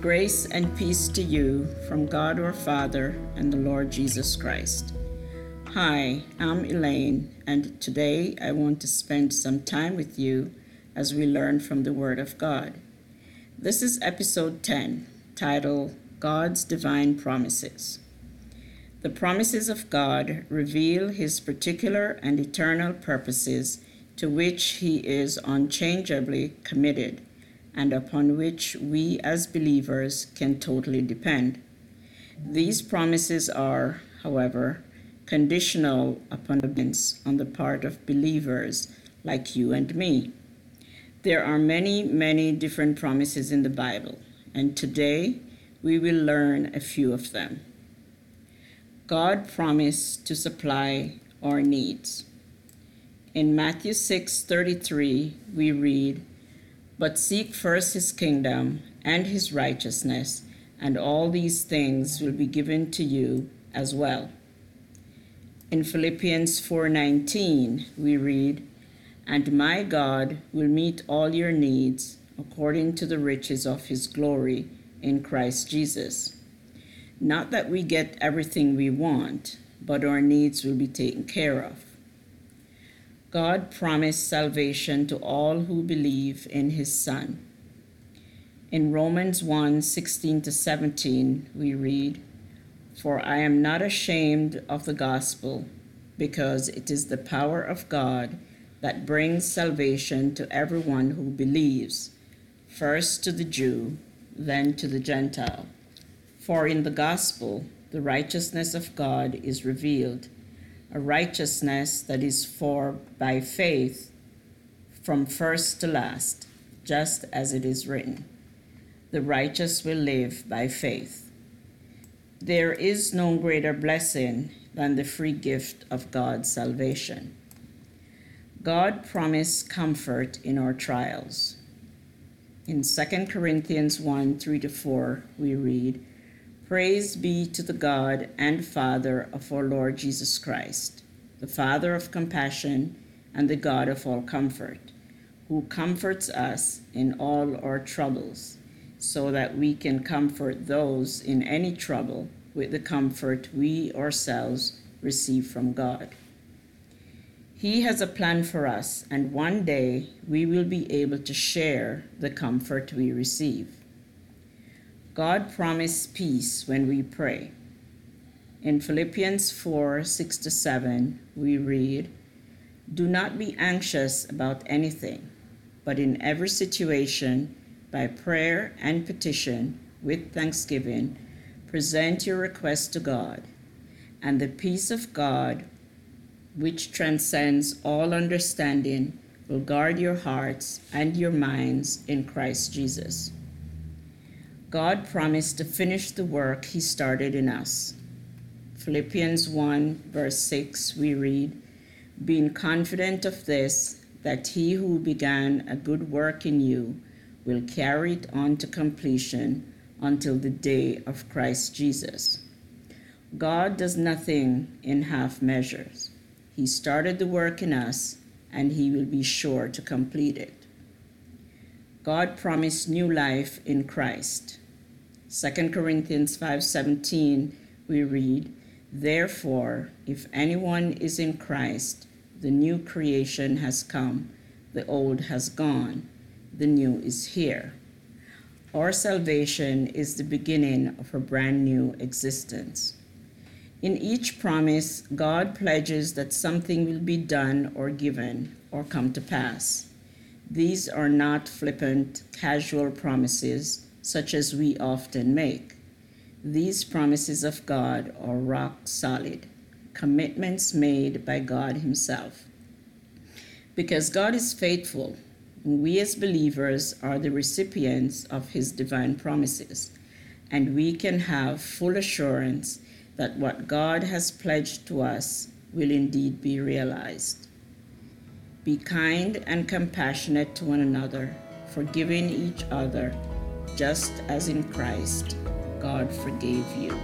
Grace and peace to you from God our Father and the Lord Jesus Christ. Hi, I'm Elaine, and today I want to spend some time with you as we learn from the Word of God. This is episode 10, titled God's Divine Promises. The promises of God reveal His particular and eternal purposes to which He is unchangeably committed and upon which we as believers can totally depend. These promises are, however, conditional upon events on the part of believers like you and me. There are many, many different promises in the Bible, and today we will learn a few of them. God promised to supply our needs. In Matthew 6:33 we read, "But seek first his kingdom and his righteousness, and all these things will be given to you as well." In Philippians 4:19 we read, "And my God will meet all your needs according to the riches of his glory in Christ Jesus." Not that we get everything we want, but our needs will be taken care of. God promised salvation to all who believe in his Son. In Romans 1 16 to 17, we read, For I am not ashamed of the gospel, because it is the power of God that brings salvation to everyone who believes, first to the Jew, then to the Gentile. For in the gospel, the righteousness of God is revealed, a righteousness that is for by faith from first to last, just as it is written The righteous will live by faith. There is no greater blessing than the free gift of God's salvation. God promised comfort in our trials. In 2 Corinthians 1 3 to 4, we read, Praise be to the God and Father of our Lord Jesus Christ, the Father of compassion and the God of all comfort, who comforts us in all our troubles, so that we can comfort those in any trouble with the comfort we ourselves receive from God. He has a plan for us, and one day we will be able to share the comfort we receive. God promised peace when we pray. In Philippians 4 6 to 7, we read, Do not be anxious about anything, but in every situation, by prayer and petition, with thanksgiving, present your requests to God, and the peace of God, which transcends all understanding, will guard your hearts and your minds in Christ Jesus. God promised to finish the work he started in us. Philippians 1, verse 6, we read, Being confident of this, that he who began a good work in you will carry it on to completion until the day of Christ Jesus. God does nothing in half measures. He started the work in us, and he will be sure to complete it. God promised new life in Christ. 2 Corinthians 5:17 we read, "Therefore, if anyone is in Christ, the new creation has come, the old has gone, the new is here." Our salvation is the beginning of a brand new existence. In each promise, God pledges that something will be done or given or come to pass. These are not flippant, casual promises such as we often make. These promises of God are rock solid, commitments made by God Himself. Because God is faithful, we as believers are the recipients of His divine promises, and we can have full assurance that what God has pledged to us will indeed be realized. Be kind and compassionate to one another, forgiving each other just as in Christ God forgave you.